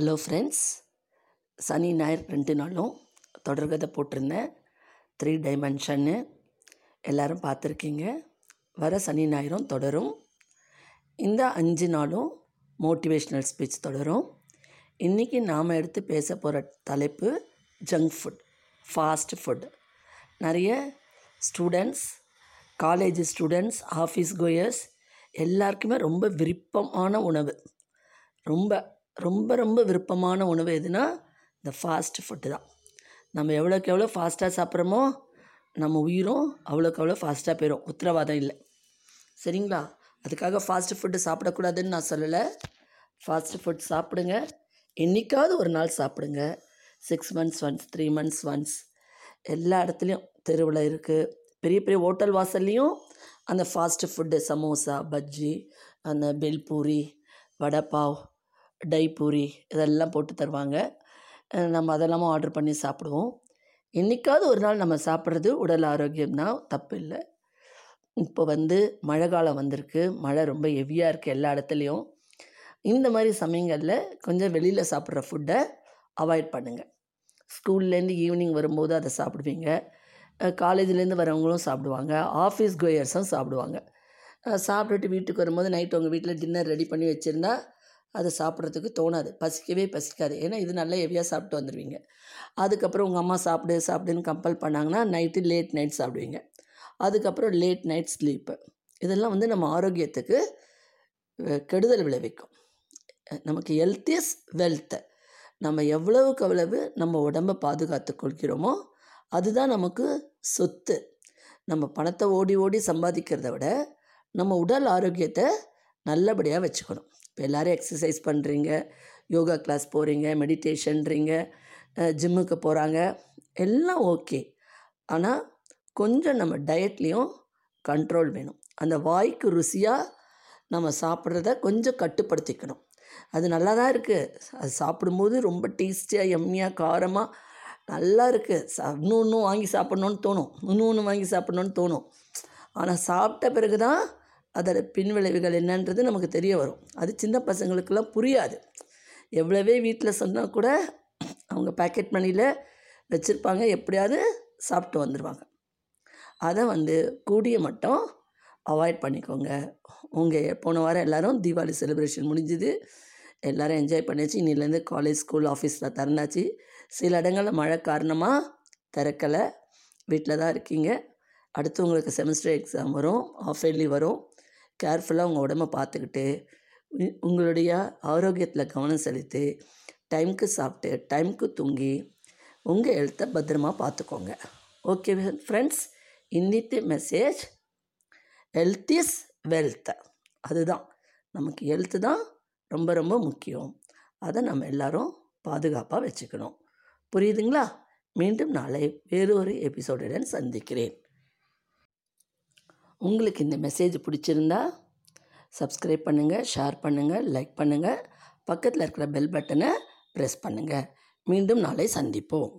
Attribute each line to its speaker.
Speaker 1: Hello friends சனி ஞாயிறு ரெண்டு நாளும் தொடர்கதை போட்டிருந்தேன். த்ரீ டைமென்ஷன்னு எல்லோரும் பார்த்துருக்கீங்க. வர சனி ஞாயிறும் தொடரும். இந்த அஞ்சு நாளும் மோட்டிவேஷ்னல் ஸ்பீச் தொடரும். இன்றைக்கி நாம் எடுத்து பேச போகிற தலைப்பு ஜங்க் ஃபுட் ஃபாஸ்ட் ஃபுட் நிறைய students college students office goers எல்லாருக்குமே ரொம்ப விருப்பமான உணவு. ரொம்ப ரொம்ப ரொம்ப விருப்பமான உணவு எதுனா இந்த ஃபாஸ்ட் ஃபுட்டு தான். நம்ம எவ்வளோக்கு எவ்வளோ ஃபாஸ்ட்டாக சாப்பிட்றோமோ நம்ம உயிரும் அவ்வளோக்கு அவ்வளோ ஃபாஸ்ட்டாக போயிடும் உத்தரவாதம் இல்லை. சரிங்களா? அதுக்காக ஃபாஸ்ட் ஃபுட்டு சாப்பிடக்கூடாதுன்னு நான் சொல்லலை. ஃபாஸ்ட் ஃபுட் சாப்பிடுங்க. என்றைக்காவது ஒரு நாள் சாப்பிடுங்க. Six months once three months once எல்லா இடத்துலையும் தெருவில் இருக்குது பெரிய பெரிய ஹோட்டல் வாசல்லையும் அந்த ஃபாஸ்ட் ஃபுட்டு சமோசா பஜ்ஜி அந்த பெல்பூரி வடைப்பாவ் டை பூரி இதெல்லாம் போட்டு தருவாங்க. நம்ம அதெல்லாமும் ஆர்டர் பண்ணி சாப்பிடுவோம். என்றைக்காவது ஒரு நாள் நம்ம சாப்பிட்றது உடல் ஆரோக்கியம்தான் தப்பு இல்லை. இப்போ வந்து மழை காலம் வந்திருக்கு. மழை ரொம்ப ஹெவியாக இருக்குது எல்லா இடத்துலையும். இந்த மாதிரி சமயங்களில் கொஞ்சம் வெளியில் சாப்பிட்ற ஃபுட்டை அவாய்ட் பண்ணுங்கள் ஸ்கூல்லேருந்து ஈவினிங் வரும்போது அதை சாப்பிடுவீங்க. காலேஜ்லேருந்து வரவங்களும் சாப்பிடுவாங்க. ஆஃபீஸ் கோயர்ஸும் சாப்பிடுவாங்க. சாப்பிட்டுட்டு வீட்டுக்கு வரும்போது நைட் உங்கள் வீட்டில் டின்னர் ரெடி பண்ணி வச்சுருந்தா அதை சாப்பிட்றதுக்கு தோணாது. பசிக்கவே பசிக்காது. ஏன்னா இது நல்லா ஹெவியாக சாப்பிட்டு வந்துடுவீங்க அதுக்கப்புறம் உங்கள் அம்மா சாப்பிடு சாப்பிடுன்னு கம்பல் பண்ணாங்கன்னா நைட்டு லேட் நைட் சாப்பிடுவீங்க. அதுக்கப்புறம் லேட் நைட் ஸ்லீப்பு இதெல்லாம் வந்து நம்ம ஆரோக்கியத்துக்கு கெடுதல் விளைவிக்கும். நமக்கு ஹெல்த் இஸ் வெல்த்து நம்ம எவ்வளவுக்கு எவ்வளவு நம்ம உடம்பை பாதுகாத்து கொள்கிறோமோ அதுதான் நமக்கு சொத்து. நம்ம பணத்தை ஓடி ஓடி சம்பாதிக்கிறத விட நம்ம உடல் ஆரோக்கியத்தை நல்லபடியாக வச்சுக்கணும். இப்போ எல்லோரும் எக்ஸசைஸ் பண்ணுறீங்க யோகா கிளாஸ் போகிறீங்க மெடிடேஷன்றீங்க ஜிம்முக்கு போகிறாங்க எல்லாம் ஓகே ஆனால் கொஞ்சம் நம்ம டயட்லேயும் கண்ட்ரோல் வேணும். அந்த வாய்க்கு ருசியாக நம்ம சாப்பிட்றத கொஞ்சம் கட்டுப்படுத்திக்கணும். அது நல்லா தான் இருக்குது அது சாப்பிடும்போது ரொம்ப டேஸ்டியாக எம்மியாக காரமாக நல்லா இருக்குது சா இன்னும் இன்னும் வாங்கி சாப்பிட்ணுன்னு தோணும். இன்னும் ஒன்று வாங்கி சாப்பிட்ணுன்னு தோணும். ஆனால் சாப்பிட்ட பிறகு தான் அதோட பின்விளைவுகள் என்னன்றது நமக்கு தெரிய வரும். அது சின்ன பசங்களுக்கெல்லாம் புரியாது. எவ்வளவே வீட்டில் சொன்னால் கூட அவங்க பேக்கெட் மணியில் வச்சுருப்பாங்க. எப்படியாவது சாப்பிட்டு வந்துடுவாங்க அதை வந்து கூடிய மட்டும் அவாய்ட் பண்ணிக்கோங்க. உங்கள் போன வாரம் எல்லோரும் தீபாவளி செலிப்ரேஷன் முடிஞ்சுது. எல்லோரும் என்ஜாய் பண்ணியாச்சு. இன்னிலேருந்து காலேஜ் ஸ்கூல் ஆஃபீஸில் திறந்தாச்சு. சில இடங்களில் மழை காரணமாக திறக்கலை. வீட்டில் தான் இருக்கீங்க. அடுத்து உங்களுக்கு செமஸ்டர் எக்ஸாம் வரும். ஆஃப் இயர்லி வரும். கேர்ஃபுல்லாக உங்கள் உடம்ப பார்த்துக்கிட்டு உ- உங்களுடைய ஆரோக்கியத்தில் கவனம் செலுத்தி டைம்க்கு சாப்பிட்டு டைம்க்கு தூங்கி உங்கள் ஹெல்த்தை பத்திரமா பார்த்துக்கோங்க ஓகே ஃப்ரெண்ட்ஸ் இன்னித்து மெசேஜ் ஹெல்த் இஸ் வெல்த் அதுதான். நமக்கு ஹெல்த்து தான் ரொம்ப ரொம்ப முக்கியம். அதை நம்ம எல்லாரும் பாதுகாப்பாக வச்சுக்கணும். புரியுதுங்களா? மீண்டும் நாளை வேறு ஒரு எபிசோடுடன் சந்திக்கிறேன். உங்களுக்கு இந்த மெசேஜ் பிடிச்சிருந்தா சப்ஸ்கிரைப் பண்ணுங்கள் ஷேர் பண்ணுங்கள் லைக் பண்ணுங்கள் பக்கத்தில் இருக்கிற பெல் பட்டனை ப்ரெஸ் பண்ணுங்கள் மீண்டும் நாளை சந்திப்போம்.